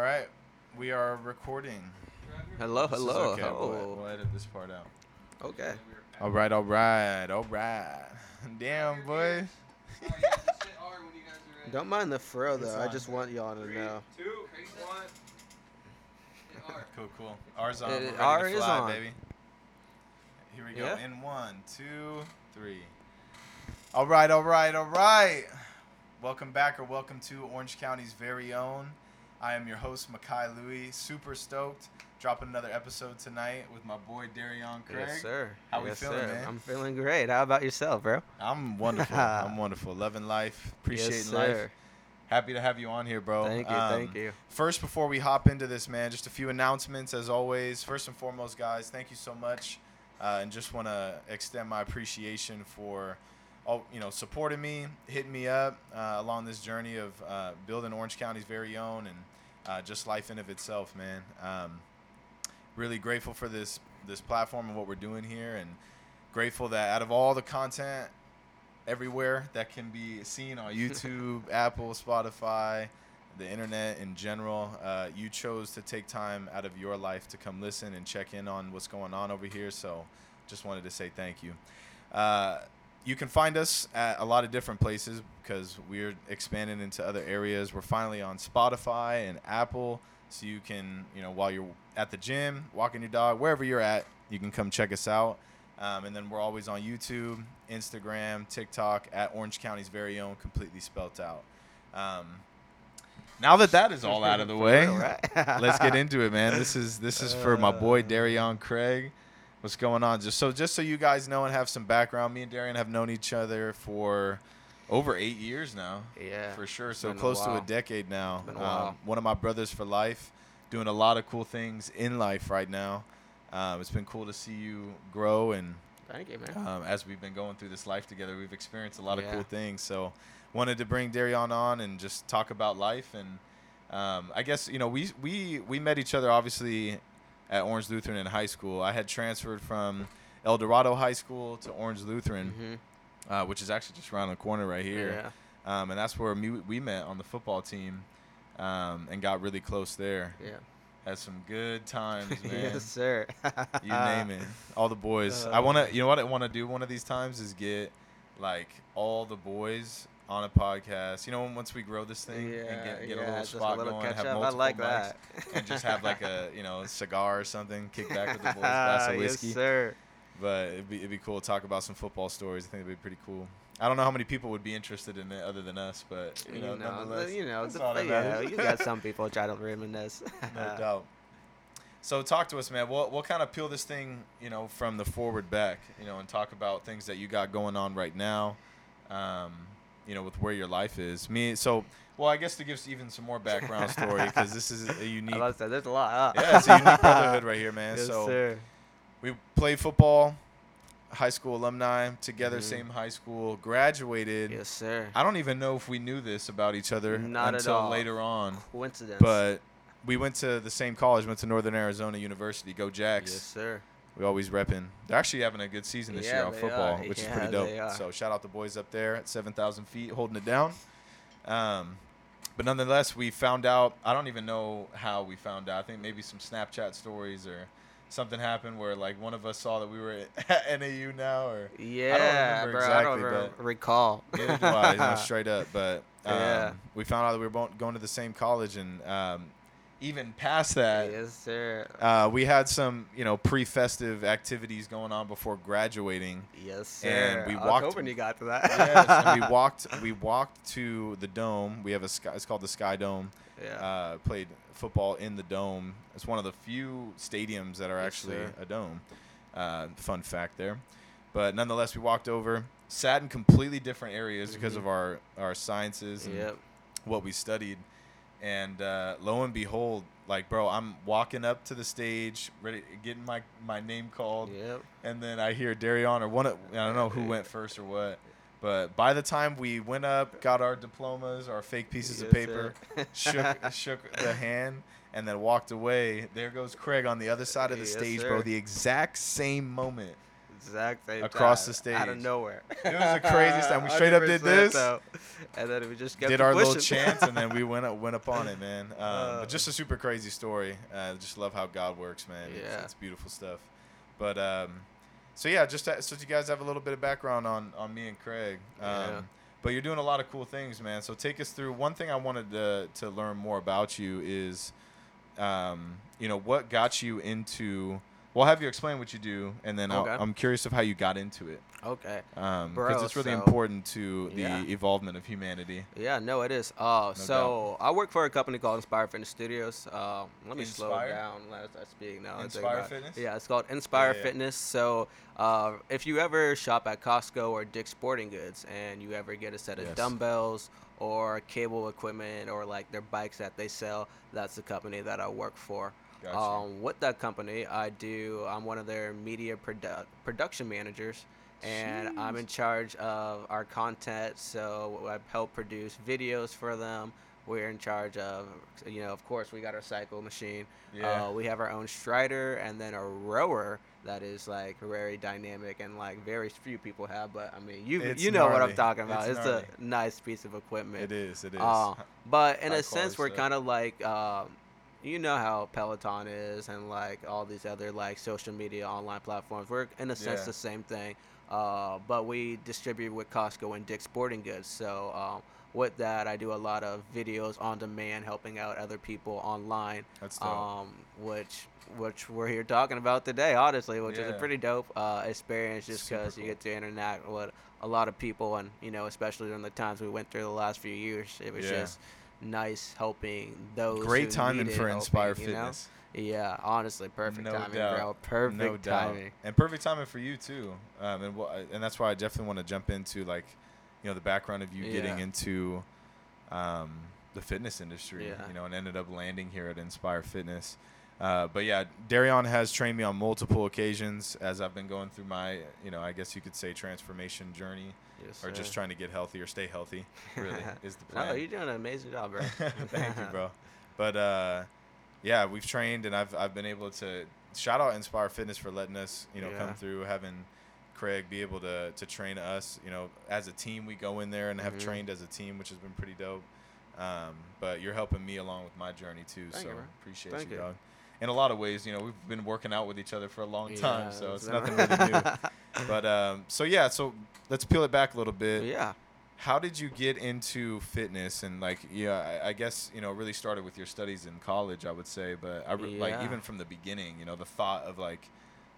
All right, we are recording. Hello, This is hello. okay. We'll, we'll edit this part out. okay. All right, all right, all right. Damn, boy. Don't mind the fro It's though. I on. just want y'all to know. two, one. Cool, cool. R's on. It- We're ready R to is fly, on. baby. Here we go. Yeah. In one, two, three. All right, all right, all right. Welcome back or welcome to Orange County's very own. I am your host, Makai Louie. Super stoked. Dropping another episode tonight with my boy Darion Craig. Yes, sir. How we feeling, sir. man? I'm feeling great. How about yourself, bro? I'm wonderful. I'm wonderful. Loving life. Appreciating yes, life. Happy to have you on here, bro. Thank you, Um, thank you. First, before we hop into this, man, just a few announcements as always. First and foremost, guys, thank you so much, uh, and just want to extend my appreciation for, all you know, supporting me, hitting me up uh, along this journey of uh, building Orange County's very own and uh, just life in of itself, man. Um, really grateful for this this platform and what we're doing here, and grateful that out of all the content everywhere that can be seen on YouTube, Apple, Spotify, the internet in general. Uh, you chose to take time out of your life to come listen and check in on what's going on over here. So just wanted to say thank you. You can find us at a lot of different places because we're expanding into other areas. We're finally on Spotify and Apple. So you can, you know, while you're at the gym, walking your dog, wherever you're at, you can come check us out. Um, and then we're always on YouTube, Instagram, TikTok at Orange County's very own, completely spelt out. Um, now that that is all out of the way, right? let's get into it, man. This is this is for my boy Uh. Darion Craig. What's going on? Just so just so you guys know and have some background, me and Darian have known each other for over eight years now, Yeah. for sure. So been a close to a decade now. A Um, one of my brothers for life, doing a lot of cool things in life right now. Um, it's been cool to see you grow and Thank you, man. um, as we've been going through this life together, we've experienced a lot of cool things. So, wanted to bring Darian on and just talk about life. And um, I guess you know we we we met each other obviously at Orange Lutheran in high school. I had transferred from El Dorado High School to Orange Lutheran, hmm uh, which is actually just around the corner right here. Yeah. Um, and that's where me, we met on the football team, um, and got really close there. Yeah. Had some good times, man. yes, sir. You name it. All the boys. I Uh, want to. You know what I want to do one of these times is get like all the boys on a podcast. You know, once we grow this thing Yeah, and get, get yeah, a little just a spot little going, have up. I multiple like mics, that. and just have like a you know cigar or something, kick back with the boys, glass of whiskey. Yes, sir. But it'd be it'd be cool to talk about some football stories. I think it'd be pretty cool. I don't know how many people would be interested in it other than us, but you You know, you know, that's the- all you, know you got some people try to reminisce. no doubt. So talk to us, man. We'll we'll kind of peel this thing, you know, from the forward back, you know, and talk about things that you got going on right now, um, you know, with where your life is. Me, so well, I guess to give even some more background story because this is a unique, I love that. There's a lot. Huh? yeah, it's a unique brotherhood right here, man. Yes, so sir. we played football, high school alumni together, Mhm. same high school, graduated. Yes, sir. I don't even know if we knew this about each other Not at until all. later on. Coincidence. But we went to the same college, went to Northern Arizona University. Go Jacks. yes, sir. We always repping. They're actually having a good season this Yeah, year on football, are. which is pretty dope. So shout out the boys up there at 7,000 feet holding it down. Um, but nonetheless, we found out. I don't even know how we found out. I think maybe some Snapchat stories or something happened where like one of us saw that we were at NAU now, or Yeah, remember bro. I don't exactly, but- recall. neither do I, you know, straight up. But um, Yeah. we found out that we were going to the same college, and um, even past that, yes, sir. uh, we had some, you know, pre-festive activities going on before graduating. yes, sir. and we I walked- hoping you got to that. yes, and we walked. We walked to the dome. We have a sky. It's called the Sky Dome. yeah. Uh, played football in the dome. It's one of the few stadiums that are Yes, actually sir. a dome. Uh, fun fact there. But nonetheless, we walked over, sat in completely different areas because Mhm. of our our sciences and yep. what we studied. And uh, lo and behold, like bro, I'm walking up to the stage, ready, getting my my name called, Yep. and then I hear Darion or one. Of, I don't know who went first or what, but by the time we went up, got our diplomas, our fake pieces of paper, sir. shook shook the hand, and then walked away. There goes Craig on the other side of the Yes, stage, bro. The exact same moment exact same Across time, the out of nowhere. It was the craziest time. We straight up did 100% this. though. and then we just did our little pushing. chants and then we went up, went up on it, man. Um, Uh, but just a super crazy story. Uh, just love how God works, man. It's, Yeah. it's beautiful stuff. But um, so yeah, just to, so you guys have a little bit of background on on me and Craig. Um, Yeah. But you're doing a lot of cool things, man. So take us through. One thing I wanted to to learn more about you is, um, you know, what got you into. Well, I'll have you explain what you do, and then I'll, Okay. I'm curious of how you got into it, Okay. because Bro, it's really so- important to the Yeah. evolvement of humanity. Yeah, no, it is. Uh, No so I work for a company called Inspire Fitness Studios. Uh, let me slow Inspire? down as I speak now. Inspire. Fitness? Yeah, it's called Inspire Yeah, yeah. Fitness. So uh, if you ever shop at Costco or Dick's Sporting Goods and you ever get a set of Yes. dumbbells or cable equipment or like their bikes that they sell, that's the company that I work for. Gotcha. Um, with that company, I do. I'm one of their media produ- production managers, and I'm in charge of our content. So I help produce videos for them. We're in charge of, you know, of course, we got our cycle machine. Yeah. Uh, we have our own strider and then a rower that is like very dynamic and like very few people have. But I mean, you It's you know what. I'm talking about. It's It's, a nice piece of equipment. It is. It is. Uh, but in High a sense, we're kind of like, um, you know how Peloton is and like all these other like social media online platforms. We're in a sense Yeah. the same thing, uh, but we distribute with Costco and Dick's Sporting Goods. So um, with that, I do a lot of videos on demand, helping out other people online. That's dope. Um, which which we're here talking about today, honestly, which is a pretty dope uh, experience, just because you get to interact with a lot of people, and you know, especially during the times we went through the last few years, it was Yeah. just nice helping those. Great timing for helping, Inspire you know? Fitness. Yeah, honestly, perfect No timing, doubt. bro. Perfect no doubt. timing. And perfect timing for you too. Um, and wha- and that's why I definitely want to jump into like, you know, the background of you getting into, um, the fitness industry. Yeah. You know, and ended up landing here at Inspire Fitness. Uh, but yeah, Darion has trained me on multiple occasions as I've been going through my, you know, I guess you could say transformation journey, Yes, or just trying to get healthy or stay healthy. Really is the No, plan. you're doing an amazing job, bro. Thank you, bro. But uh, yeah, we've trained and I've I've been able to shout out Inspire Fitness for letting us you know Yeah. come through having Craig be able to to train us. You know, as a team we go in there and have Mhm. trained as a team, which has been pretty dope. Um, but you're helping me along with my journey too, Thank so you, appreciate Thank you, you. In a lot of ways, you know, we've been working out with each other for a long time, so it's nothing really new. But um, so yeah, so let's peel it back a little bit yeah. how did you get into fitness and like yeah I, I guess you know really started with your studies in college i would say but I, re- like even from the beginning you know the thought of like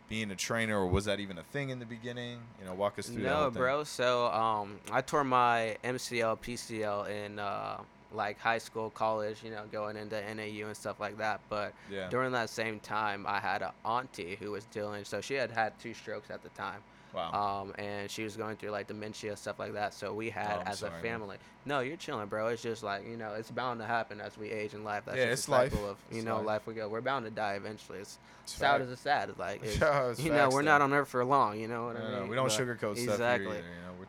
being a trainer or was that even a thing in the beginning you know walk us through that No, bro. So um, I tore my MCL, PCL in uh, like high school, college. You know, going into NAU and stuff like that. But yeah during that same time, I had an auntie who was dealing. So she had had two strokes at the time. wow Um, and she was going through like dementia stuff like that. So we had Oh, as sorry, a man. family. No, you're chilling, bro. It's just like you know, it's bound to happen as we age in life. That's Yeah, just it's the life. cycle of you It's know life. life. we go. We're bound to die eventually. It's It's sad as it's sad. It's like it's, Yeah, it's you know, we're though. not on earth for long. You know what No, I no, mean? we don't But- sugarcoat stuff exactly.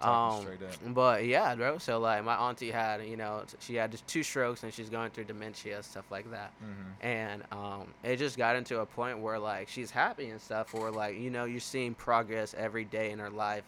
Here either, you know we're talking Um, straight up but yeah, bro. So like, my auntie had, you know, she had just two strokes and she's going through dementia stuff like that. hmm And um, it just got into a point where like she's happy and stuff, where like you know you're seeing progress every day in her life,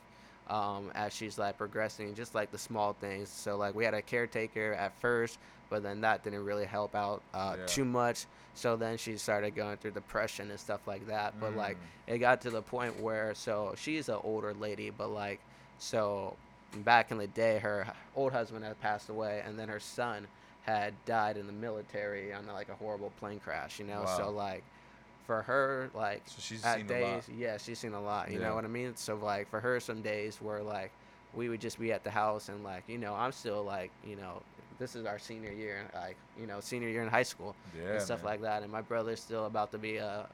um, as she's like progressing, just like the small things. So like we had a caretaker at first, but then that didn't really help out uh, Yeah. too much. So then she started going through depression and stuff like that. But like Mm. it got to the point where so she's an older lady, but like so back in the day, her old husband had passed away, and then her son had died in the military on like a horrible plane crash. You know, Wow. so like for her, like so she's at seen days, a lot yeah, she's seen a lot. You Yeah. know what I mean? So like for her, some days where like we would just be at the house and like you know I'm still like you know this is our senior year, like you know senior year in high school yeah and stuff man. like that. And my brother's still about to be a,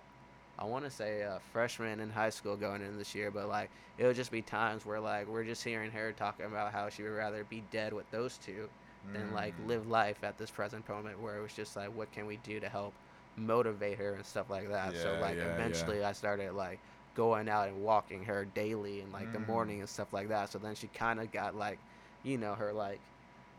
I want to say a freshman in high school going in this year. But like it would just be times where like we're just hearing her talking about how she would rather be dead with those two than like Mm. live life at this present moment. Where it was just like, what can we do to help motivate her and stuff like that. so like yeah, yeah. eventually I started like going out and walking her daily in like the Mm. morning and stuff like that. So then she kind of got like, you know, her like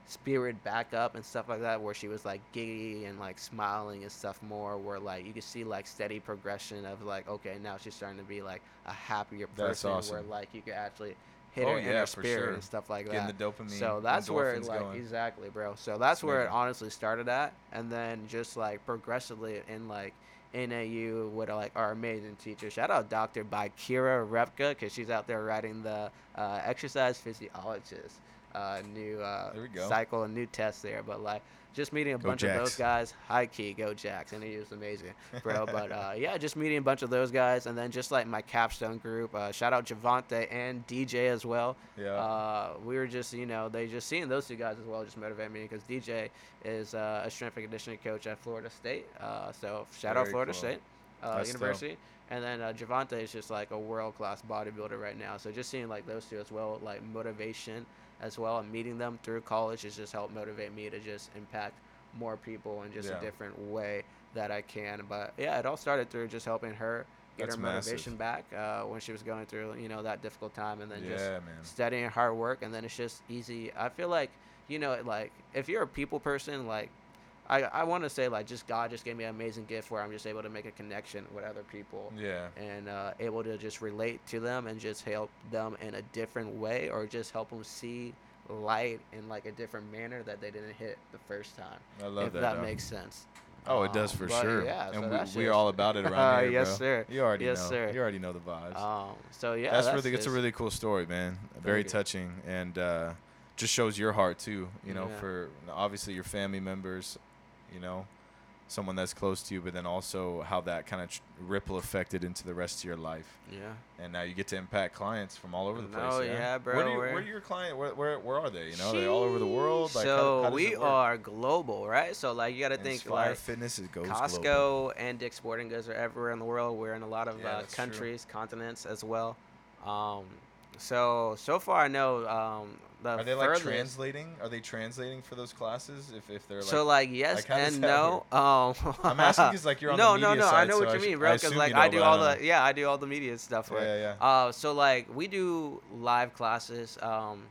spirit back up and stuff like that where she was like giddy and like smiling and stuff more where like you could see like steady progression of like okay now she's starting to be like a happier person awesome. where like you could actually hit Oh, her in yeah, for spirit sure. and stuff like Getting that the dopamine. so that's where like going. exactly bro so that's where it honestly started at and then just like progressively in like NAU with like our amazing teacher. Shout out Dr. Bakira Repka because she's out there writing the uh, exercise physiologist uh, new uh, There we go. cycle and new test there. But like just meeting a Go bunch of those guys, high key, go Jacks, and he was amazing, bro. but uh, yeah, just meeting a bunch of those guys, and then just like my capstone group. Uh, shout out Javante and DJ as well. yeah. Uh, we were just, you know, they just seeing those two guys as well just motivated me because DJ is uh, a strength and conditioning coach at Florida State. Uh, so shout out Florida cool. State uh, That's dope. University. And then uh, Javante is just like a world class bodybuilder right now. So just seeing like those two as well, like motivation as well, and meeting them through college has just helped motivate me to just impact more people in just Yeah. a different way that I can. But yeah, it all started through just helping her get That's her massive. motivation back uh, when she was going through, you know, that difficult time, and then just yeah, man. studying hard work and then it's just easy i feel like you know like if you're a people person like i i want to say like just god just gave me an amazing gift where i'm just able to make a connection with other people Yeah. and uh, able to just relate to them and just help them in a different way or just help them see light in like a different manner that they didn't hit the first time I love if that. that dog. makes sense Oh, it does Um, for but sure. yeah, and that's we, we're all about it around here, yes bro. sir You already Yes, know. sir. You already know the vibes. um so yeah that's, that's really it's a really cool story, man. Very touching and uh, just shows your heart too. You know, Yeah. for obviously your family members, you know, someone that's close to you, but then also how that kind of tr- ripple affected into the rest of your life. yeah And now you get to impact clients from all over the place. No, yeah, yeah, bro, Where, do you, where are your client? Where, where where are they? You know, are they all over the world. Like, so how, how we are global, right? So like you got to think Inspire like Fitness is goes Costco global. and Dick's Sporting Goods are everywhere in the world. We're in a lot of Yeah, uh, that's true. countries, continents as well. Um, so so far I know um, the Are they like translating? Are they translating for those classes? If if they're like, so like yes like, and no. Um, I'm asking because like you're on no the no media no. side, I know so what you mean, bro. Because like you I do all don't the yeah I do all the media stuff. Yeah, yeah. Uh, so like we do live classes. Um,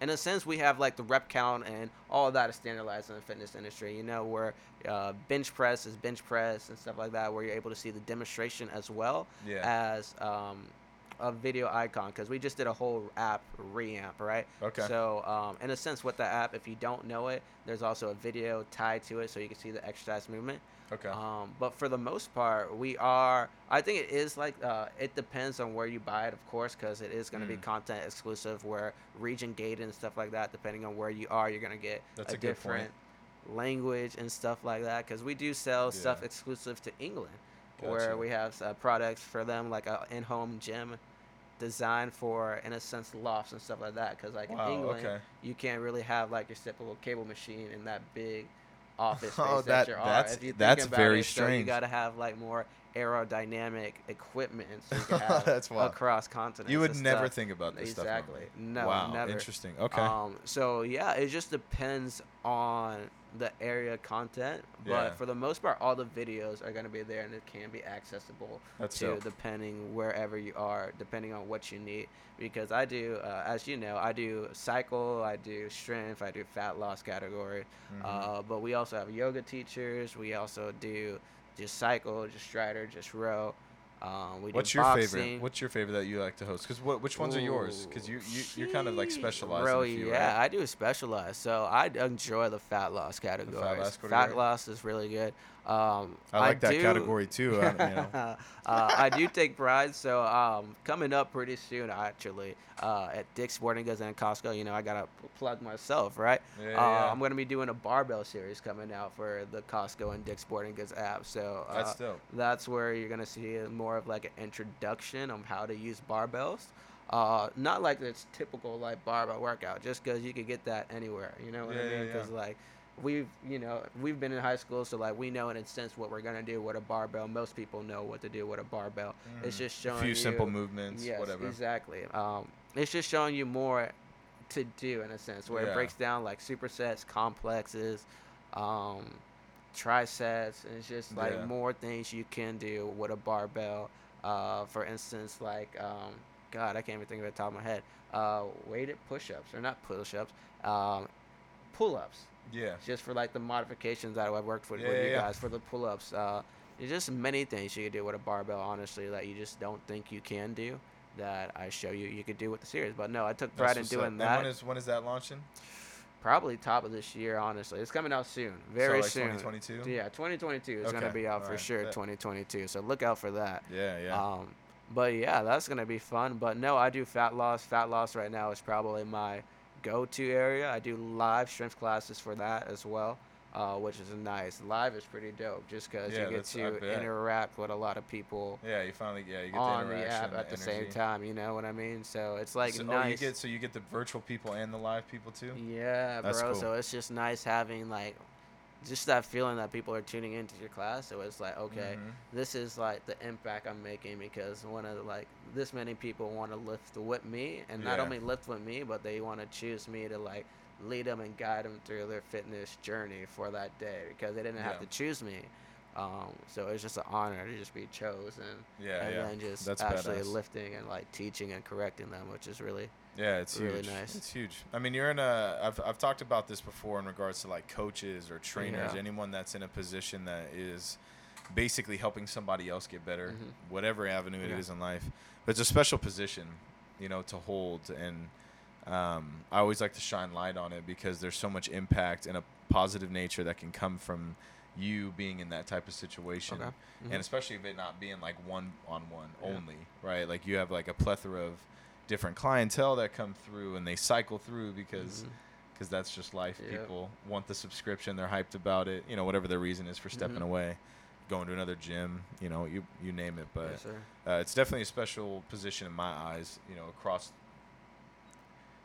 in a sense, we have like the rep count and all of that is standardized in the fitness industry. You know, where uh, bench press is bench press and stuff like that, where you're able to see the demonstration as well Yeah. as um, a video icon. Because we just did a whole app reamp, right? Okay. So um, in a sense, with the app, if you don't know it, there's also a video tied to it, so you can see the exercise movement. okay. Um, but for the most part, we are. I think it is like uh, it depends on where you buy it, of course, because it is going to be Mm. content exclusive, where region gated and stuff like that. Depending on where you are, you're going to get That's a, a good point. different language and stuff like that. Because we do sell stuff exclusive to England, where we have uh, products for them, like a in-home gym designed for, in a sense, lofts and stuff like that. Because like Wow, in England, okay. you can't really have like your typical cable machine in that big office space Oh, that, that- that's- that's very it, So you got to have like more aerodynamic equipment so you can have That's wild. across continents. You would never stuff. think about this stuff. exactly. No, wow. never. Interesting. Okay. Um, so yeah, it just depends on the area content, but Yeah. for the most part, all the videos are gonna be there and it can be accessible That's to dope. depending wherever you are, depending on what you need. Because I do, uh, as you know, I do cycle, I do strength, I do fat loss category, Mhm. uh, but we also have yoga teachers. We also do just cycle, just strider, just row. Um, we What's your boxing. favorite? What's your favorite that you like to host? Because what which ones are yours? Because you, you you're kind of like specialized. Bro, in a few, yeah, right? I do specialize. So I enjoy the fat loss category. loss Fat category? loss is really good. Um, I like that do- category too. I, you know. uh, I do take pride. So um, coming up pretty soon, actually, uh, at Dick's Sporting Goods and Costco, you know, I gotta plug myself, right? Yeah, uh, yeah. I'm gonna be doing a barbell series coming out for the Costco and Dick's Sporting Goods app. So uh, That's dope. that's where you're gonna see more of like an introduction on how to use barbells. Uh, not like this typical like barbell workout, just because you could get that anywhere. You know what Yeah, I mean? yeah. Because like we've you know we've been in high school, so like we know in a sense what we're gonna do with a barbell. Most people know what to do with a barbell. It's Mm. just a showing few you simple movements, Yes, whatever. exactly. Um, it's just showing you more to do in a sense, where Yeah. it breaks down like supersets, complexes, um, trisets, and it's just like Yeah. more things you can do with a barbell. Uh, for instance, like um, God, I can't even think of it off the top of my head. Uh, weighted push-ups or not push-ups. Um, pull-ups Yeah. just for like the modifications that I've worked with, Yeah, with you yeah. guys for the pull-ups. Uh, there's just many things you could do with a barbell, honestly, that you just don't think you can do. That I show you you could do with the series, but no, I took pride in That's up. doing And that. when is when is that launching? Probably top of this year, honestly. It's coming out soon, very so, like, soon. 2022. Yeah, 2022 is gonna be out for alright, sure. bet. 2022, so look out for that. Yeah, yeah. Um, but yeah, that's gonna be fun. But no, I do fat loss. Fat loss right now is probably my go-to area. I do live strength classes for that as well, uh, which is nice. Live is pretty dope, just because Yeah, you get to interact with a lot of people yeah, you finally yeah you get on the the app at the same time. You know what I mean? So it's like so, nice. Oh, you get so you get the virtual people and the live people too. Yeah, That's bro. cool. So it's just nice having like just that feeling that people are tuning into your class. It was like, okay, Mhm. this is like the impact I'm making because one of the, like this many people want to lift with me, and not Yeah. only lift with me, but they want to choose me to like lead them and guide them through their fitness journey for that day because they didn't have to choose me. Um, so it's just an honor to just be chosen, Yeah, and yeah. then just That's actually badass. lifting and like teaching and correcting them, which is really Yeah, it's really huge. nice. It's huge. I mean, you're in a. I've I've talked about this before in regards to like coaches or trainers, Yeah. anyone that's in a position that is basically helping somebody else get better, Mhm. whatever avenue it Yeah. is in life. But it's a special position, you know, to hold, and um, I always like to shine light on it because there's so much impact and a positive nature that can come from you being in that type of situation Okay. Mhm. and especially if it not being like one on one only, right? Like you have like a plethora of different clientele that come through and they cycle through because because that's just life. Yep. People want the subscription, they're hyped about it, you know, whatever their reason is for stepping Mhm. away, going to another gym, you know, you you name it. But Yes, uh, it's definitely a special position in my eyes, you know, across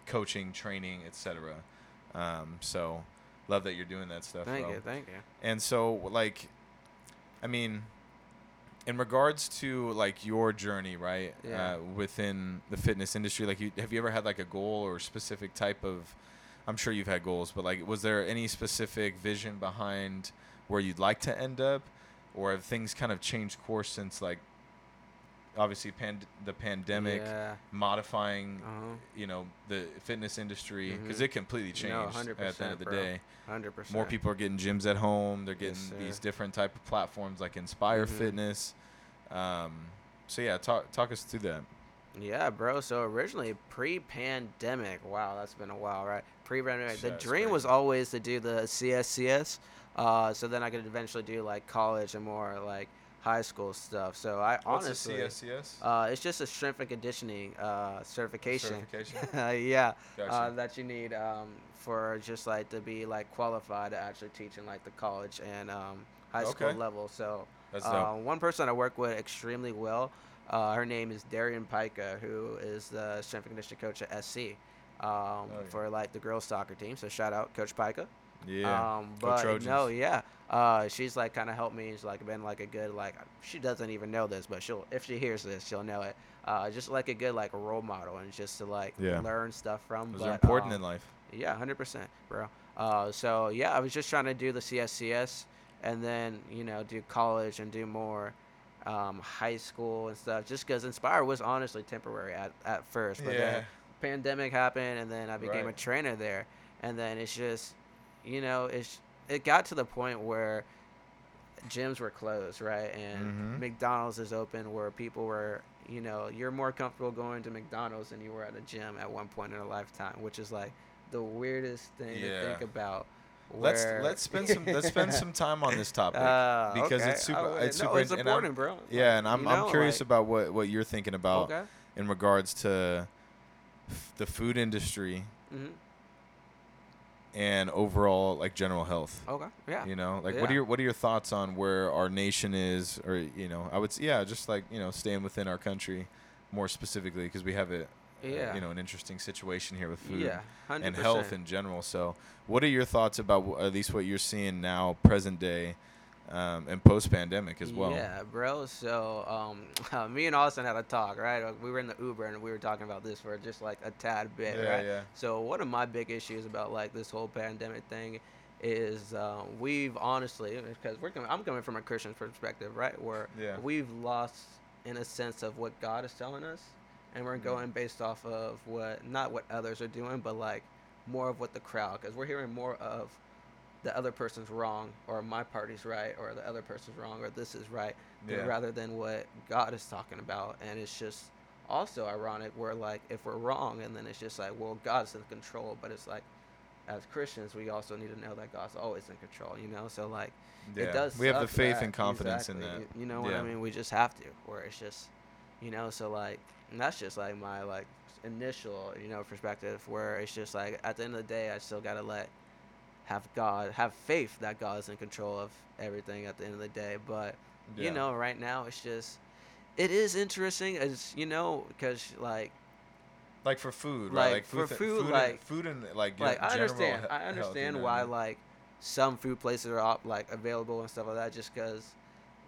coaching, training, etc. Um, so love that you're doing that stuff. Thank bro. you, thank you. And so, like, I mean, in regards to like your journey, right, Yeah. uh, within the fitness industry, like, you, have you ever had like a goal or specific type of? I'm sure you've had goals, but like, was there any specific vision behind where you'd like to end up, or have things kind of changed course since like, obviously, pand- the pandemic Yeah. modifying, Uh-huh. you know, the fitness industry because Mhm. it completely No, changed at the end of the bro. day Hundred percent. more people are getting gyms at home they're getting Yes, these different type of platforms like inspire Mhm. fitness um, so yeah talk talk us through that Yeah, bro. So originally, pre-pandemic. Wow, that's been a while, right? Pre-pandemic. The dream was always to do the CSCS, uh, so then I could eventually do like college and more like high school stuff. So I what's honestly, the CSCS uh, it's just a strength and conditioning uh, certification. certification yeah, uh, that you need um, for just like to be like qualified to actually teach in like the college and um, high school Okay. level. So uh, one person I work with extremely well. Uh, her name is Darian Pica, who is the strength and conditioning coach at SC um, Oh, yeah. for like the girls soccer team. So shout out Coach Pica. Yeah Um, but no, yeah. Uh, she's like kind of helped me. She's like been like a good like she doesn't even know this, but she'll if she hears this, she'll know it. Uh, just like a good like role model and just to like Yeah. learn stuff from. those but, are important um, in life yeah, hundred percent, bro. Uh, so yeah, I was just trying to do the CSCS, and then you know do college and do more um, high school and stuff. Just because Inspire was honestly temporary at, at first, but yeah then pandemic happened, and then I became a trainer there, and then it's just, you know, it's it got to the point where gyms were closed, right, and Mhm. McDonald's is open, where people were. You know, you're more comfortable going to McDonald's than you were at a gym at one point in a lifetime, which is like the weirdest thing to think Yeah. about. let's let's spend some let's spend some time on this topic Uh, because okay. it's super- would- it's no, super it's important, bro. yeah and i'm, You I'm curious like- about what what you're thinking about Okay. in regards to f- the food industry hmm and overall like general health Okay. Yeah. You know, like what are your what are your thoughts on where our nation is, or you know, I would yeah, just like you know, staying within our country, more specifically because we have a uh, Yeah. you know an interesting situation here with food Yeah. and health in general. So, what are your thoughts about wh- at least what you're seeing now, present day, um, and post pandemic as well? Yeah, bro. So, um, me and Austin had a talk, right? Like, We were in the Uber and we were talking about this for just like a tad bit, yeah, right? yeah. So, one of my big issues about like this whole pandemic thing is uh, we've honestly, because we're coming, I'm coming from a Christian perspective, right? Where Yeah. we've lost in a sense of what God is telling us, and we're Mhm. going based off of what not what others are doing, but like more of what the crowd because we're hearing more of the other person's wrong or my party's right or the other person's wrong or this is right Yeah. rather than what God is talking about and it's just also ironic where like if we're wrong and then it's just like well God's in control but it's like as Christians we also need to know that God's always in control you know so like Yeah. it does We have the faith that- and confidence in that. you- you know what Yeah. I mean we just have to where it's just you know so like and that's just like my like initial you know perspective where it's just like at the end of the day I still gotta let have God have faith that God is in control of everything at the end of the day but Yeah. you know right now it's just it is interesting as you know because like like for food, like, right? Like for th- food, and- like- food and like like I understand I health, you understand know why like some food places are op- like available and stuff like that just because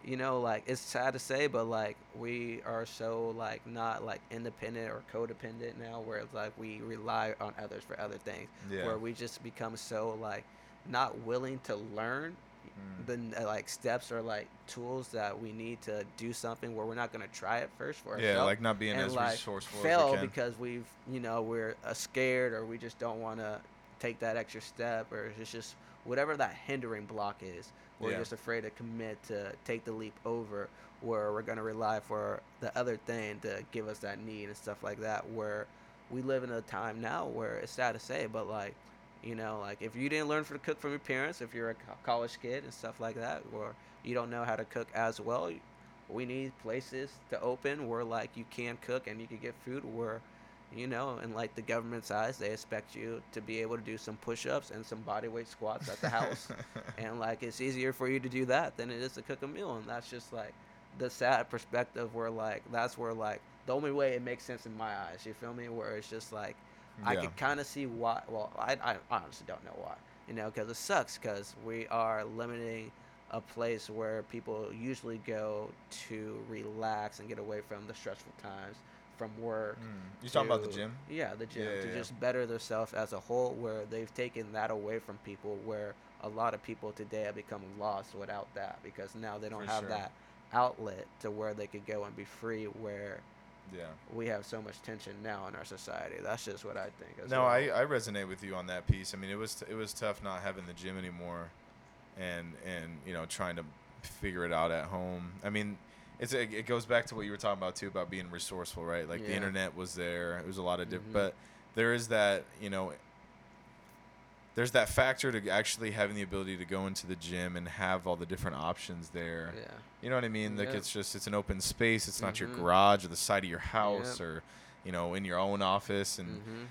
you know like it's sad to say but like we are so like not like independent or codependent now where it's like we rely on others for other things yeah. where we just become so like not willing to learn Mm. the like steps or like tools that we need to do something where we're not gonna try it first for yeah, ourselves like not being and as like resourceful fail as we can. because we've you know we're uh, scared or we just don't want to take that extra step or it's just whatever that hindering block is we're Yeah. just afraid to commit to take the leap over where we're going to rely for the other thing to give us that need and stuff like that where we live in a time now where it's sad to say but like you know like if you didn't learn to cook from your parents if you're a college kid and stuff like that or you don't know how to cook as well we need places to open where like you can cook and you can get food where you know in like the government's eyes they expect you to be able to do some push-ups and some bodyweight squats at the house and like it's easier for you to do that than it is to cook a meal and that's just like the sad perspective where like that's where like the only way it makes sense in my eyes you feel me where it's just like I Yeah. can kind of see why. Well, I, I honestly don't know why. You know, because it sucks because we are limiting a place where people usually go to relax and get away from the stressful times from work. Mm. You talking about the gym? Yeah, the gym Yeah, to yeah, just better themselves as a whole. Where they've taken that away from people. Where a lot of people today have become lost without that because now they don't For have sure. that outlet to where they could go and be free. Where Yeah. we have so much tension now in our society. That's just what I think. No, well. I, I resonate with you on that piece. I mean, it was t- it was tough not having the gym anymore, and and you know trying to figure it out at home. I mean, it's it, it goes back to what you were talking about too about being resourceful, right? Like the internet was there. It was a lot of different, Mhm. but there is that you know. There's that factor to actually having the ability to go into the gym and have all the different options there. Yeah. You know what I mean? Like Yeah. it's just it's an open space. It's not your Mhm. garage or the side of your house or you know in your own office and hmm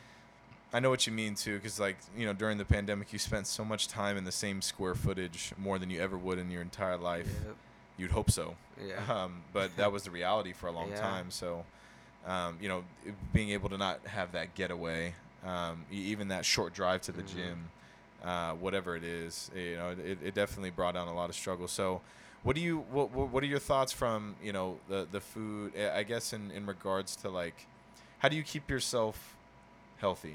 I know what you mean too, because like you know during the pandemic, you spent so much time in the same square footage more than you ever would in your entire life. Yep. You'd hope so, Yeah. um, but that was the reality for a long Yeah. time. So, um, you know, being able to not have that getaway, um, even that short drive to the Mhm. gym, uh, whatever it is, you know, it, it definitely brought down a lot of struggle. So. What do you what, what what are your thoughts from you know the the food eh, I guess in in regards to like how do you keep yourself healthy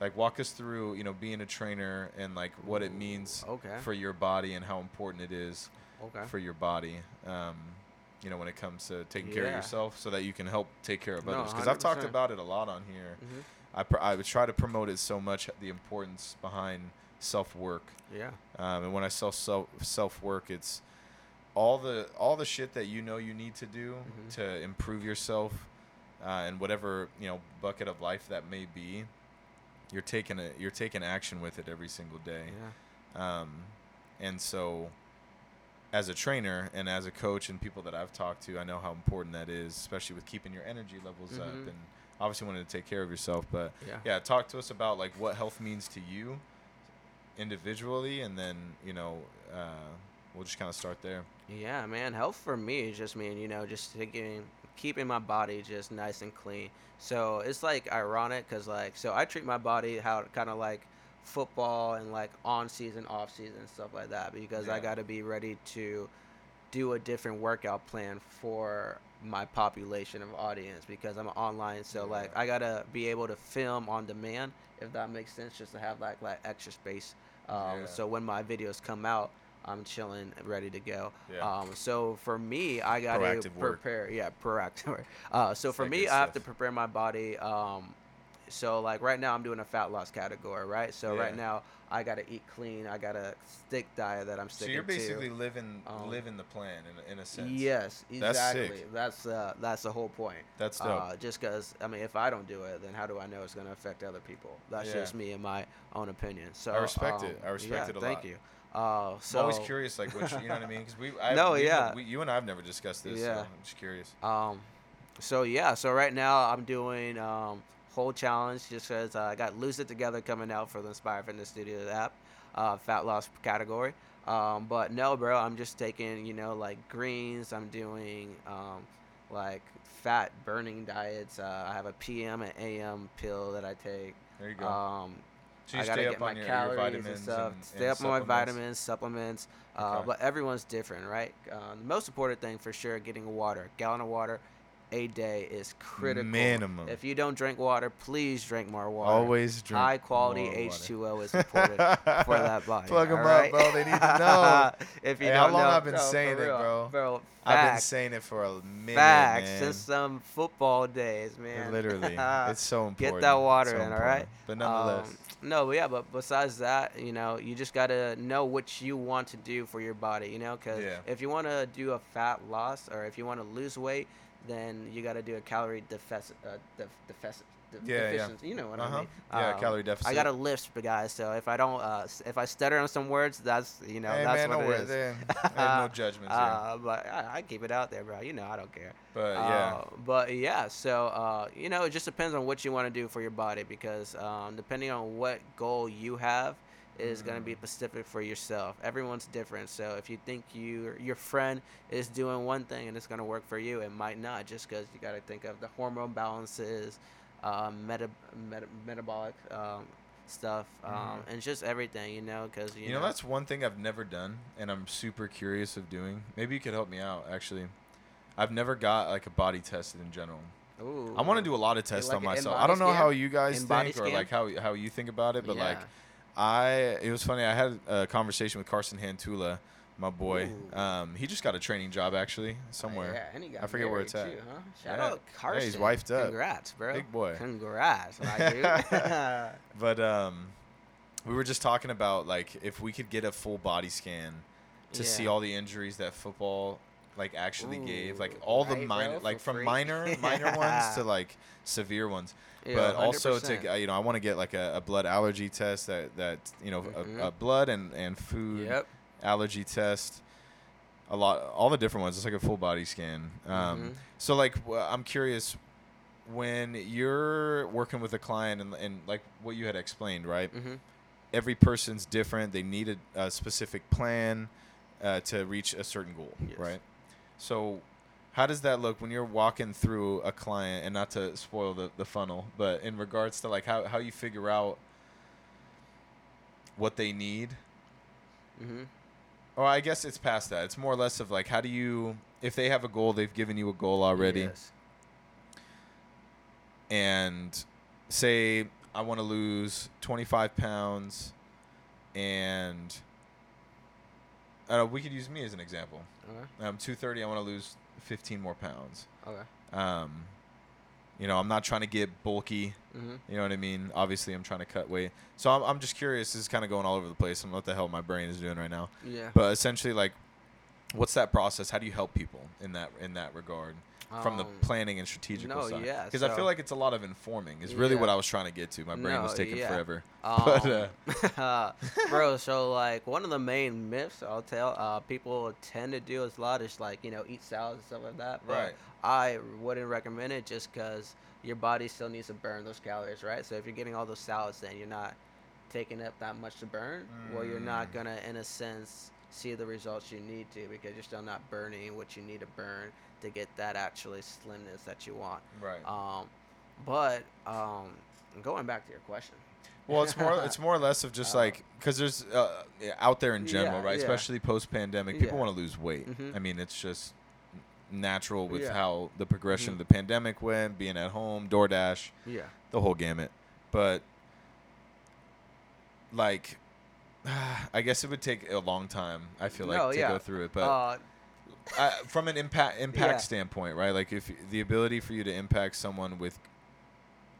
like walk us through you know being a trainer and like what it means Okay. for your body and how important it is okay. for your body um, you know when it comes to taking care of yourself so that you can help take care of No, others because i've talked about it a lot on here hmm I, pr- I would try to promote it so much the importance behind self-work Yeah. um, and when i sell self self-work it's all the all the shit that you know you need to do Mhm. to improve yourself uh, and whatever you know bucket of life that may be you're taking a you're taking action with it every single day Yeah. um, and so as a trainer and as a coach and people that I've talked to I know how important that is especially with keeping your energy levels up Mhm. and obviously wanting to take care of yourself but Yeah. yeah talk to us about like what health means to you individually and then you know uh, we'll just kind of start there Yeah, man. Health for me is just mean, you know, just taking, keeping my body just nice and clean. So it's like ironic because, like, so I treat my body how kind of like football and like on season, off season, stuff like that because I got to be ready to do a different workout plan for my population of audience because I'm online. So, like, I got to be able to film on demand, if that makes sense, just to have like, like extra space. Um, Yeah. So when my videos come out, I'm chilling, ready to go. Yeah. Um, so for me, I got to Proactive work. prepare. Yeah, proactive. Uh, so for that me, I have to prepare my body um, So like right now I'm doing a fat loss category, right? So right now I gotta eat clean. I got a stick diet that I'm sticking to. So you're to. basically living Um, living the plan in, in a sense. Yes, That's exactly. sick. That's uh, that's the whole point. That's dope. Uh, just because I mean, if I don't do it, then how do I know it's gonna affect other people? That's Yeah. just me and my own opinion. So I respect um, it. I respect yeah, it a thank lot. Thank you. Uh, so I'm always curious, like, what you, you know what I mean? Because we, I, No, we- yeah. we, you and I have never discussed this. Yeah. So I'm just curious. Um, so yeah, so right now I'm doing um, whole challenge just because uh, I got Lose It Together coming out for the Inspire Fitness Studio app, uh, fat loss category. Um, but no, bro, I'm just taking you know like greens. I'm doing um, like fat burning diets. Uh, I have a PM and AM pill that I take. There you go. Um, so you I gotta stay get up my on your, your calories vitamins and stuff. and, stay and up on my vitamins, supplements. Uh, Okay. But everyone's different, right? Uh, the most important thing for sure, getting water. gallon of water a day is critical. Minimum. If you don't drink water, please drink more water. Always drink High quality more. H2O is important for that body. Plug 'em up, bro. They need to know. if you Hey, how don't long know, I've been saying it, bro? Bro, I've been saying it for a minute, facts man. since some football days, man. Literally, it's so important. Get that water so in, all right? But nonetheless, Um, no, but yeah, but besides that, you know, you just gotta know what you want to do for your body, you know, because Yeah. if you want to do a fat loss or if you want to lose weight, then you gotta do a calorie deficit, uh, def- deficit, de- Yeah, yeah. You know what Uh-huh. I mean? Yeah, Um, calorie deficit. I got a lisp, guys. So if I don't, uh, if I stutter on some words, that's you know, hey that's man, what no it worries. is. There, there's no judgments here. Uh, but I, I keep it out there, bro. You know, I don't care. But yeah, Uh, but yeah, so uh, you know, it just depends on what you want to do for your body because um, depending on what goal you have is going to be Mm. specific for yourself. Everyone's different, so if you think you your friend is doing one thing and it's going to work for you, it might not. Just because you got to think of the hormone balances, um, meta, meta metabolic um, stuff, um, Mhm. and just everything. You know, because you, you know that's one thing I've never done, and I'm super curious of doing. Maybe you could help me out. Actually, I've never got like a body tested in general. Ooh. I want to do a lot of tests like on myself. I don't know scan? how you guys In-body think or scan? like how how you think about it, but like Yeah. I it was funny. I had a conversation with Carson Hantula, my boy. Um, he just got a training job actually Oh, somewhere. yeah, and he got I forget where it's at. Too, huh? Shout Yeah. out Carson. Yeah, he's wifed up. Congrats, bro. Big boy. Congrats, my dude. But um, we were just talking about like if we could get a full body scan to see all the injuries that football like actually gave, like Ooh, all the right, minor, like from free. minor minor ones to like severe ones. Yeah, but also 100%. to uh, you know, I want to get like a, a blood allergy test that that you know Mhm. a, a blood and and food Yep. allergy test. A lot, all the different ones. It's like a full body scan. Um, Mhm. So like, w- I'm curious when you're working with a client and, and like what you had explained, right? Mhm. Every person's different. They need a, a specific plan uh, to reach a certain goal, Yes. right? So, how does that look when you're walking through a client? And not to spoil the, the funnel, but in regards to like how, how you figure out what they need Mhm. or I guess it's past that. It's more or less of like how do you if they have a goal, they've given you a goal already, Yes. and say I want to lose 25 pounds, and uh, we could use me as an example. Okay. I'm 230. I want to lose 15 more pounds. Okay. Um, you know, I'm not trying to get bulky. Mhm. You know what I mean? Obviously, I'm trying to cut weight. So I'm, I'm just curious. This is kind of going all over the place. I don't know what the hell my brain is doing right now. Yeah. But essentially, like, what's that process? How do you help people in that in that regard from the Um, planning and strategical no, side? yeah, Because I feel like it's a lot of informing. Is really what I was trying to get to. My brain was taking yeah. forever. Um, But, uh, bro, so like one of the main myths I'll tell uh, people tend to do is a lot is like you know eat salads and stuff like that. But Right. I wouldn't recommend it just because your body still needs to burn those calories, right? So if you're getting all those salads, then you're not taking up that much to burn. Well, you're not Mm. gonna, in a sense, see the results you need to because you're still not burning what you need to burn to get that actually slimness that you want. right. Um, but um, going back to your question. Well, it's more it's more or less of just Uh, like because there's uh, out there in general, Yeah, right? yeah. Especially post pandemic, people Yeah. want to lose weight. Mhm. I mean, it's just natural with how the progression Mhm. of the pandemic went, being at home, DoorDash, Yeah. the whole gamut. But like, I guess it would take a long time. I feel like No, to yeah. go through it, but uh, uh, from an impact impact Yeah. standpoint, right? Like if the ability for you to impact someone with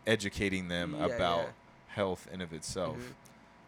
educating them Yeah, about health in of itself.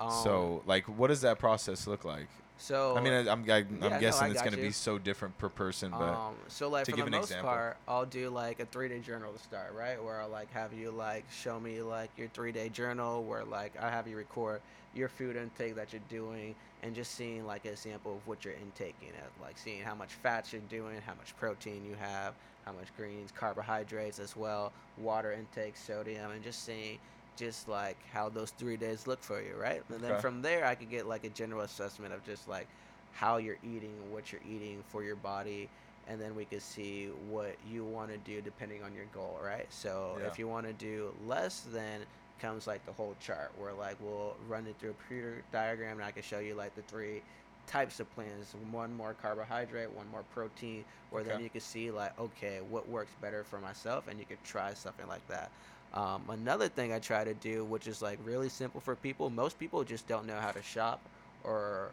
Mhm. Um, so, like, what does that process look like? So I mean, I, I'm, I, I'm yeah, no, guessing I it's going to be so different per person, but um, so like to for give the an most example. part, I'll do like a three day journal to start, right? Where I'll like have you like show me like your three day journal, where like I have you record your food intake that you're doing, and just seeing like a sample of what you're intaking, at, like seeing how much fats you're doing, how much protein you have, how much greens, carbohydrates as well, water intake, sodium, and just seeing just like how those three days look for you, right? And then Okay. from there, I could get like a general assessment of just like how you're eating, what you're eating for your body, and then we could see what you want to do depending on your goal, right? So Yeah. if you want to do less, then comes like the whole chart where like we'll run it through a computer diagram and I can show you like the three types of plans one more carbohydrate one more protein where then you can see like okay what works better for myself and you could try something like that um, another thing i try to do which is like really simple for people most people just don't know how to shop or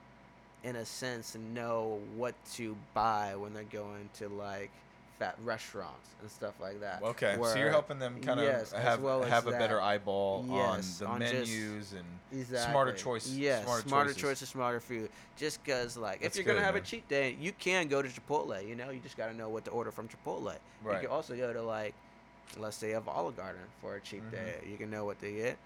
in a sense know what to buy when they're going to like fat restaurants and stuff like that okay. so you're helping them kind of yes, have well have a better eyeball Yes, on the on just- menus and Exactly. smarter choices. Yes, smarter, smarter, choices. choices, smarter food. Just because, like, That's if you're gonna have man. a cheat day, you can go to Chipotle. You know, you just gotta know what to order from Chipotle. You can also go to like, let's say, a Olive Garden for a cheat Mhm. day. You can know what to get.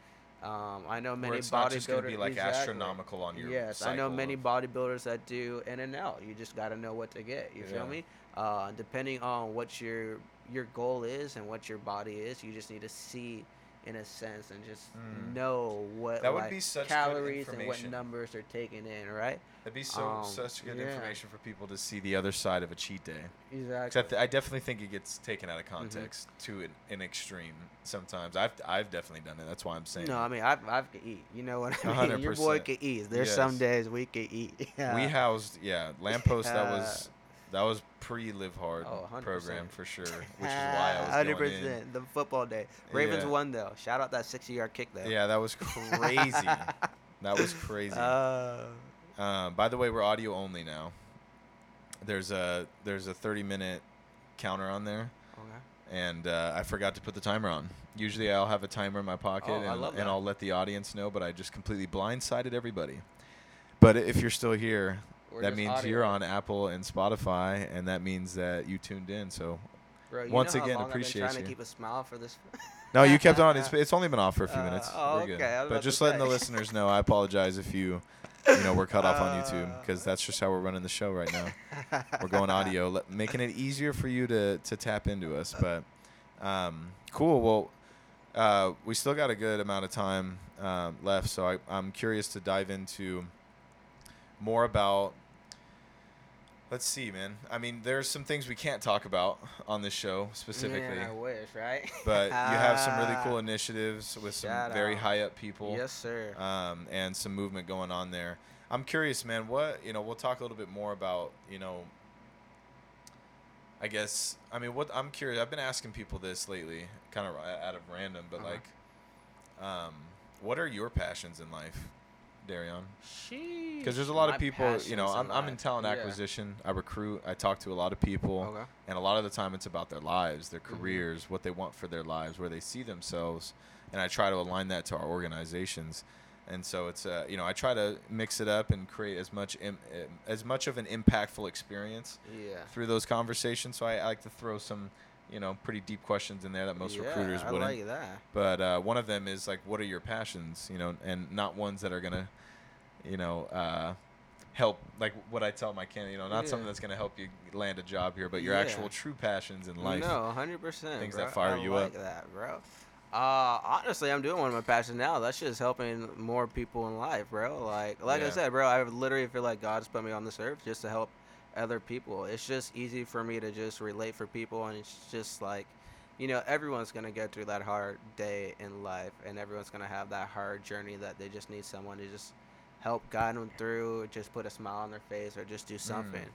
Um, I know many it's not just bodybuilders. be like exactly. astronomical on your. Yes, I know many of- bodybuilders that do In-N-Out. You just got to know what to get. You Yeah. feel me? Uh, depending on what your your goal is and what your body is, you just need to see, in a sense, and just Mm. know what That would like, be such calories and what numbers are taken in. Right? That'd be so um, such good yeah. information for people to see the other side of a cheat day. Exactly. I, definitely think it gets taken out of Mm-hmm. context to an, an extreme sometimes. I've I've definitely done it. That's why I'm saying. No, I mean I've I've can eat. You know what I mean? hundred Your boy can eat. There's some days we can eat. Yeah. We housed yeah lamppost that was that was pre live hard Oh, program for sure, which is why I was Hundred going in. percent. The football day. Ravens Yeah. won though. Shout out that sixty yard kick though. Yeah, that was crazy. that was crazy. Uh, Um, by the way, we're audio only now. There's a there's a 30 minute counter on there, okay. and uh, I forgot to put the timer on. Usually, I'll have a timer in my pocket, Oh, and, and. I'll let the audience know. But I just completely blindsided everybody. But if you're still here, We're that means audio. you're on Apple and Spotify, and that means that you tuned in. So Bro, once again, long I've been appreciate trying you. to keep a smile for this. no, you kept on. It's it's only been off for a few Uh, minutes. oh, we're good. okay, But just letting the listeners know, I apologize if you you know we're cut off on YouTube Uh. because that's just how we're running the show right now. we're going audio, let, making it easier for you to to tap into us. But um, cool. Well, uh, we still got a good amount of time um, left, so I, I'm curious to dive into more about. Let's see, man. I mean, there's some things we can't talk about on this show specifically, Man, I wish, right? but you have some really cool initiatives with some Shout very out. high up people Yes, sir. um, and some movement going on there. I'm curious, man. What you know? We'll talk a little bit more about you know. I guess I mean what I'm curious. I've been asking people this lately, kind of out of random, but Uh-huh. like, um, what are your passions in life, Darion? Because there's a lot of people. You know, I'm I'm in talent acquisition. I recruit. I talk to a lot of people. Okay. And a lot of the time, it's about their lives, their Mhm. careers, what they want for their lives, where they see themselves, and I try to align that to our organizations. And so it's uh, you know I try to mix it up and create as much Im- eh, as much of an impactful experience Yeah. through those conversations. So I, I like to throw some you know pretty deep questions in there that most yeah, recruiters I wouldn't. like that. But uh, one of them is like, what are your passions? You know, and not ones that are gonna, you know, uh, help. Like what I tell my candidate, you know, not Yeah. something that's gonna help you land a job here, but your Yeah. actual true passions in life. No, hundred percent. Things bro. that fire I you like up. That, bro. Uh, honestly, I'm doing one of my passions now. That's just helping more people in life, bro. Like, like I said, bro, I literally feel like God's put me on this earth just to help other people. It's just easy for me to just relate for people, and it's just like, you know, everyone's gonna go through that hard day in life, and everyone's gonna have that hard journey that they just need someone to just help guide them through, just put a smile on their face, or just do mm. something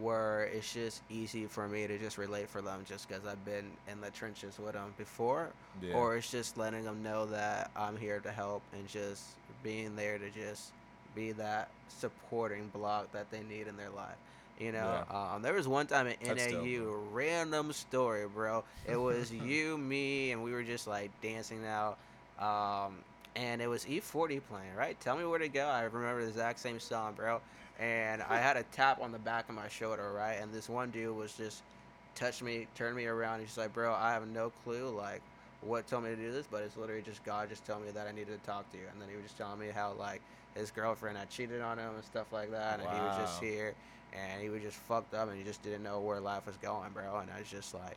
where it's just easy for me to just relate for them just because I've been in the trenches with them before, Yeah. or it's just letting them know that I'm here to help and just being there to just be that supporting block that they need in their life. You know, um, there was one time at That's dope, NAU, random story, bro. It was you, me, and we were just like dancing out. Um, and it was E40 playing, right? Tell me where to go. I remember the exact same song, bro. And I had a tap on the back of my shoulder, right? And this one dude was just touched me, turned me around. He's like, bro, I have no clue, like, what told me to do this, but it's literally just God just told me that I needed to talk to you. And then he was just telling me how, like, his girlfriend had cheated on him and stuff like that. And he was just here and he was just fucked up and he just didn't know where life was going, bro. And I was just like,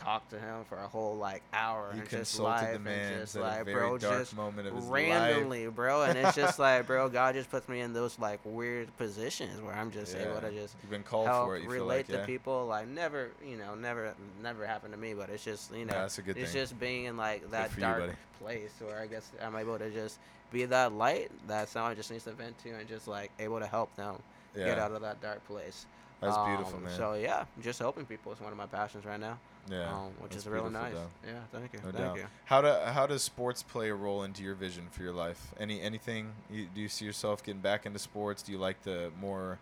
talked to him for a whole like hour You and just life the man and just like bro just his life. randomly bro and it's just like bro god just puts me in those like weird positions where i'm just able to just You've been called help for it. You relate like, to yeah? people like never you know never never happened to me but it's just you know Yeah, that's a good it's thing. just being in like that for you, dark place where i guess i'm able to just be that light that someone just needs to vent to and just like able to help them yeah, get out of that dark place that's beautiful, Um, man. so yeah just helping people is one of my passions right now yeah, um, which is really nice though. yeah thank you No thank doubt. you How do how does sports play a role into your vision for your life? Any anything? You, do you see yourself getting back into sports? Do you like the more,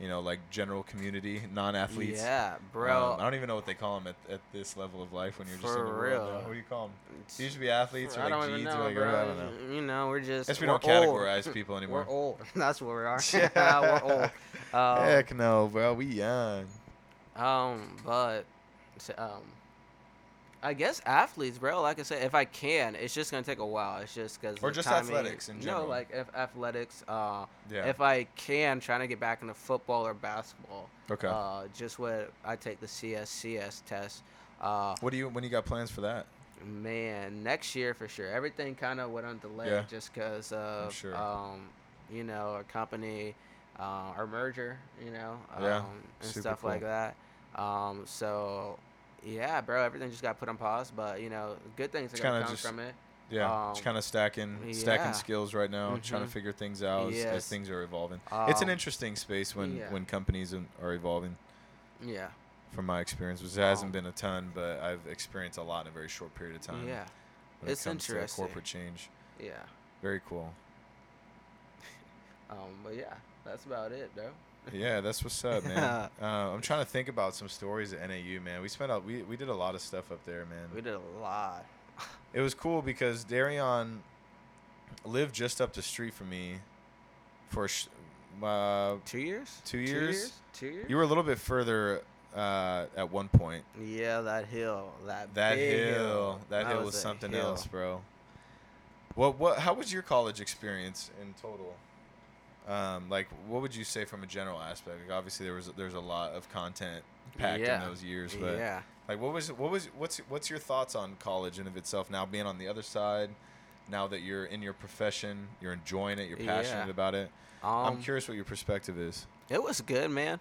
you know, like general community, non-athletes? yeah bro Um, I don't even know what they call them at, at this level of life when you're just For in the world. real. now. What do you call them? It's- be athletes or I like G's know, or like bro. I don't know. You know, we're just. Guess we don't old. categorize people anymore. We're old. That's what we are. Yeah. we're old. Um, Heck no, bro. We young. um, but, um, I guess athletes, bro. Like I said, if I can, it's just gonna take a while. It's just because Or just athletics in general. No, like if athletics. Uh, Yeah. if I can, trying to get back into football or basketball. okay. Uh, just what I take the CSCS test. Uh, what do you when you got plans for that? Man, next year for sure. Everything kind of went on delay Yeah. just because of, sure. um, you know, our company, uh, our merger, you know, um, Yeah, and super stuff like that. Um, so, yeah, bro, everything just got put on pause. But you know, good things are gonna come just- from it. Yeah, just Um, kind of stacking stacking yeah. skills right now, trying to figure things out as, as things are evolving. it's an Um, interesting space when yeah. when companies are evolving. Yeah, From my experience, which hasn't Um, been a ton, but I've experienced a lot in a very short period of time. yeah, when It's it comes to interesting. corporate change. yeah. Very cool. Um, but yeah, that's about it, though. Yeah, that's what's up, man. uh, I'm trying to think about some stories at NAU, man. We spent a, we we did a lot of stuff up there, man. We did a lot. It was cool because Darion lived just up the street from me for sh- uh, Two years? Two years? Two years? you were a little bit further uh, at one point. Yeah, that hill, that That big hill, that, hill was a something hill. else, bro. What what? How was your college experience in total? Um, like, what would you say from a general aspect? Like, obviously, there was there's a lot of content packed Yeah. in those years, but yeah, like, what was what was what's what's your thoughts on college in of itself? Now being on the other side, now that you're in your profession, you're enjoying it, you're passionate Yeah. about it. um, I'm curious what your perspective is. It was good, man.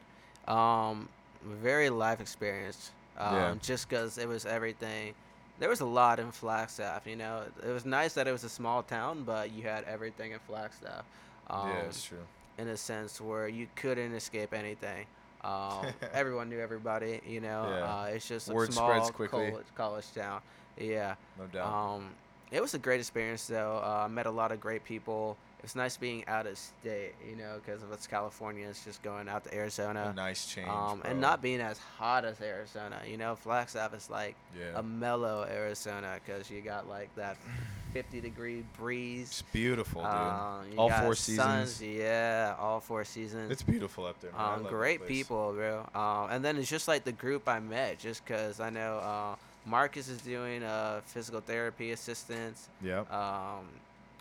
Um, very life experience. Um, Yeah. Just because it was everything. There was a lot in Flagstaff. You know, it was nice that it was a small town, but you had everything in Flagstaff. Um, yeah, it's true. in a sense where you couldn't escape anything. Um, everyone knew everybody. You know, Yeah. uh, it's just a Word small spreads quickly. college, college town. Yeah. No doubt. Um, it was a great experience though. Uh, I met a lot of great people. It's nice being out of state, you know, because if it's California. It's just going out to Arizona. a nice change, um, and not being as hot as Arizona. You know, Flagstaff is like yeah. a mellow Arizona because you got like that 50 degree breeze. It's beautiful, dude. Uh, All four suns, seasons. Yeah, all four seasons. It's beautiful up there. Um, great people, bro. Um, and then it's just like the group I met, just because I know uh, Marcus is doing uh, physical therapy assistance. Yep. Um,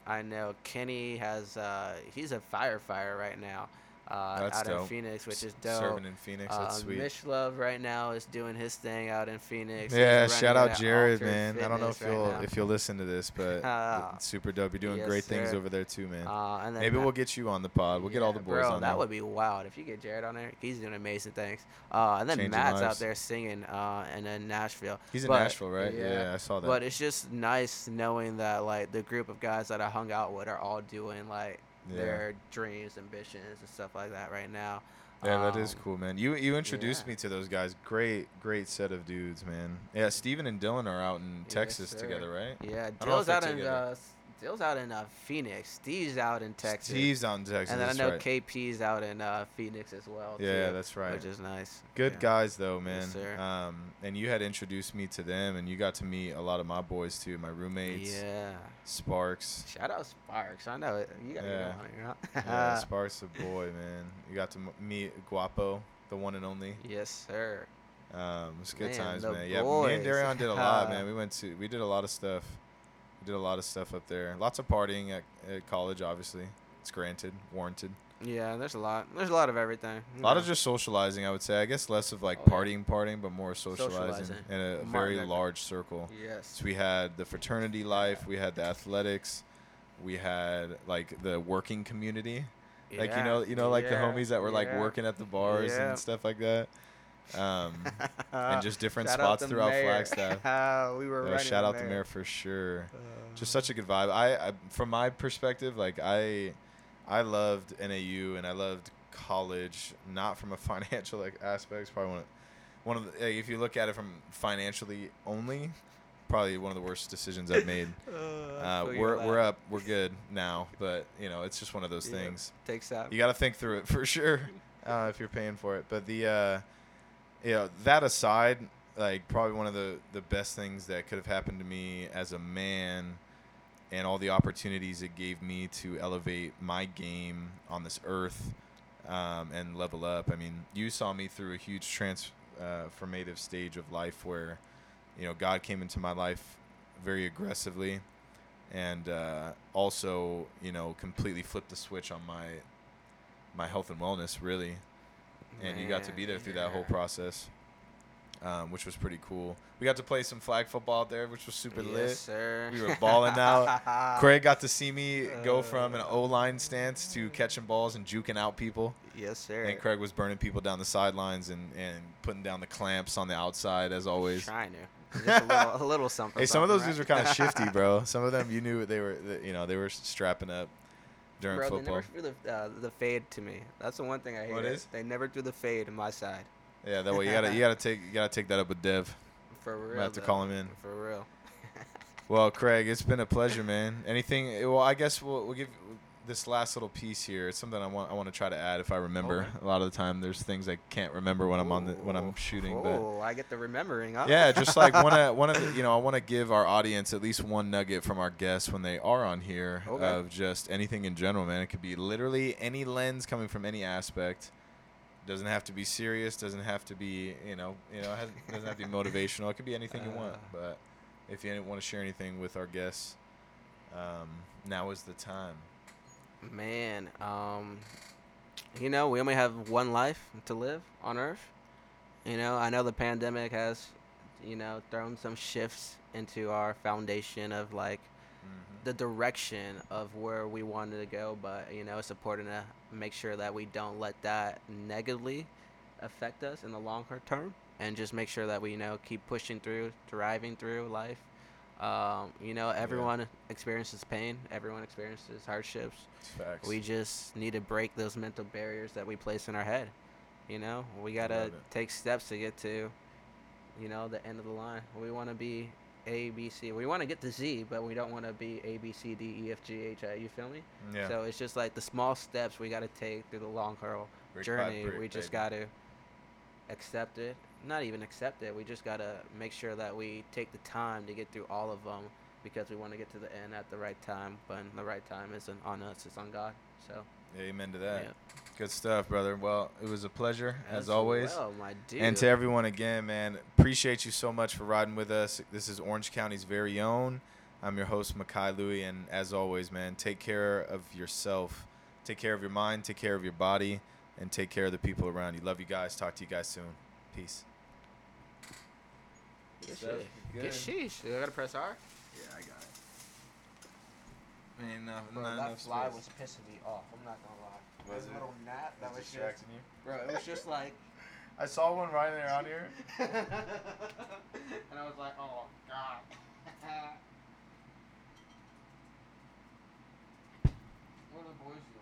I know Kenny has, uh, he's a firefighter right now uh, out dope. in Phoenix, which is dope. Serving in Phoenix, that's Uh, sweet. Mishlove right now is doing his thing out in Phoenix. Yeah, shout out Jared, man. I don't know if right you'll now. if you'll listen to this, but it's super dope. You're doing Yes, great things over there too, man. Uh, and then Maybe Ma- we'll get you on the pod. We'll get all the boys bro, on that there. would be wild if you get Jared on there. He's doing amazing things. Uh, and then Changing Matt's lives. out there singing uh, and then Nashville. He's in but- Nashville, right? Yeah, I saw that. But it's just nice knowing that like the group of guys that I hung out with are all doing like Yeah. their dreams, ambitions, and stuff like that right now. Yeah, that is Um, cool, man. You you introduced yeah. me to those guys. Great, great set of dudes, man. Yeah, Steven and Dylan are out in Yes, Texas sir. together, right? Yeah, I don't know if Dill's they're out in uh, Dill's out in uh, Phoenix. Steve's out in Texas. Steve's out in Texas. and then I know right. KP's out in uh, Phoenix as well. Yeah, too, that's right. Which is nice. Good Yeah. guys though, man. Yes, sir. Um, and you had introduced me to them, and you got to meet a lot of my boys too, my roommates, Yeah. Sparks. Shout out Sparks. I know it. You got to Yeah. get on yeah, Sparks a boy, man. You got to meet Guapo, the one and only. yes, sir. Um, it was good Man, times, man. Yeah, me and boys. Darion did a lot, man. We went to, we did a lot of stuff. Did a lot of stuff up there. Lots of partying at, at college, obviously. It's granted, warranted. Yeah, there's a lot. There's a lot of everything. A lot of just socializing, I would say. I guess less of like Oh, yeah. partying, partying, but more socializing, Socializing. in a Martin very large circle. Yes. So we had the fraternity life, we had the athletics, we had like the working community. Like you know, you know, like the homies that were like yeah. working at the bars Yeah. and stuff like that. Um, and just different Shout spots throughout Mayor. Flagstaff. we were Yeah, shout the out to Mayor for sure. Uh, Just such a good vibe. I, I from my perspective, like I, I loved NAU and I loved college, not from a financial like aspect. Probably one of, one of the, like, if you look at it from financially only, probably one of the worst decisions I've made. Uh, we're we're up, we're good now, but you know it's just one of those Yeah. things. Takes out. You got to think through it for sure uh, if you're paying for it. But the, uh, you know, that aside, like probably one of the the best things that could have happened to me as a man, and all the opportunities it gave me to elevate my game on this earth, um, and level up. I mean, you saw me through a huge transformative stage of life where, you know, God came into my life very aggressively and uh, also you know completely flipped the switch on my my health and wellness really and you got to be there through that whole process um, which was pretty cool we got to play some flag football out there which was super yes, lit sir. We were balling out. craig got to see me go from an Uh. o-line stance to catching balls and juking out people Yes, sir. and craig was burning people down the sidelines and, and putting down the clamps on the outside as always Trying to. A little, a little something. Hey, some of those something, dudes were kind of shifty, bro. Some of them, you knew they were, you know, they were strapping up during Bro, football. they never threw the, uh, the fade to me. That's the one thing I hate. What is? They never threw the fade on my side. Yeah, that way you gotta, you gotta take, you gotta take that up with Dev. For real. Might have to though. call him in. For real. Well, Craig, it's been a pleasure, man. Anything? Well, I guess we'll, we'll give this last little piece here. It's something I want, I want to try to add if I remember. Okay. A lot of the time, there's things I can't remember when I'm on the, when I'm shooting. Oh, I get the remembering. Huh? Yeah, just like one of one of the, you know, I want to give our audience at least one nugget from our guests when they are on here Okay. of just anything in general, man. It could be literally any lens coming from any aspect. Doesn't have to be serious. Doesn't have to be you know you know it has, doesn't have to be motivational. It could be anything you want. Uh. But if you want to share anything with our guests, um, now is the time. Man, um, you know, we only have one life to live on Earth. You know, I know the pandemic has, you know, thrown some shifts into our foundation of like the direction of where we wanted to go, but you know, it's important to make sure that we don't let that negatively affect us in the longer term, and just make sure that we, you know, keep pushing through, thriving through life. Um, you know, everyone experiences pain, everyone experiences hardships. We just need to break those mental barriers that we place in our head. You know, we gotta take steps to get to, you know, the end of the line. We want to be A, B, C. We want to get to Z, but we don't want to be A, B, C, D, E, F, G, H, I. You feel me? yeah. So it's just like the small steps we gotta take through the long haul journey. we just gotta accept it. Not even accept it. We just gotta make sure that we take the time to get through all of them because we want to get to the end at the right time. But the right time isn't on us, it's on God. So Amen to that. yeah. Good stuff, brother. Well, it was a pleasure as, As always. well, my dude. And to everyone again, man, appreciate you so much for riding with us. This is Orange County's very own. I'm your host, Makai Louie, and as always, man, take care of yourself. Take care of your mind, take care of your body, and take care of the people around you. Love you guys. Talk to you guys soon. Peace. Good shit. Good. Good sheesh. I gotta press R. Yeah, I got it. Man, enough. Bro, not that fly space. was pissing me off. I'm not gonna lie. Was His it? little gnat that was, distracting you? bro. It was just like. I saw one riding around here. and I was like, oh god. what are the boys?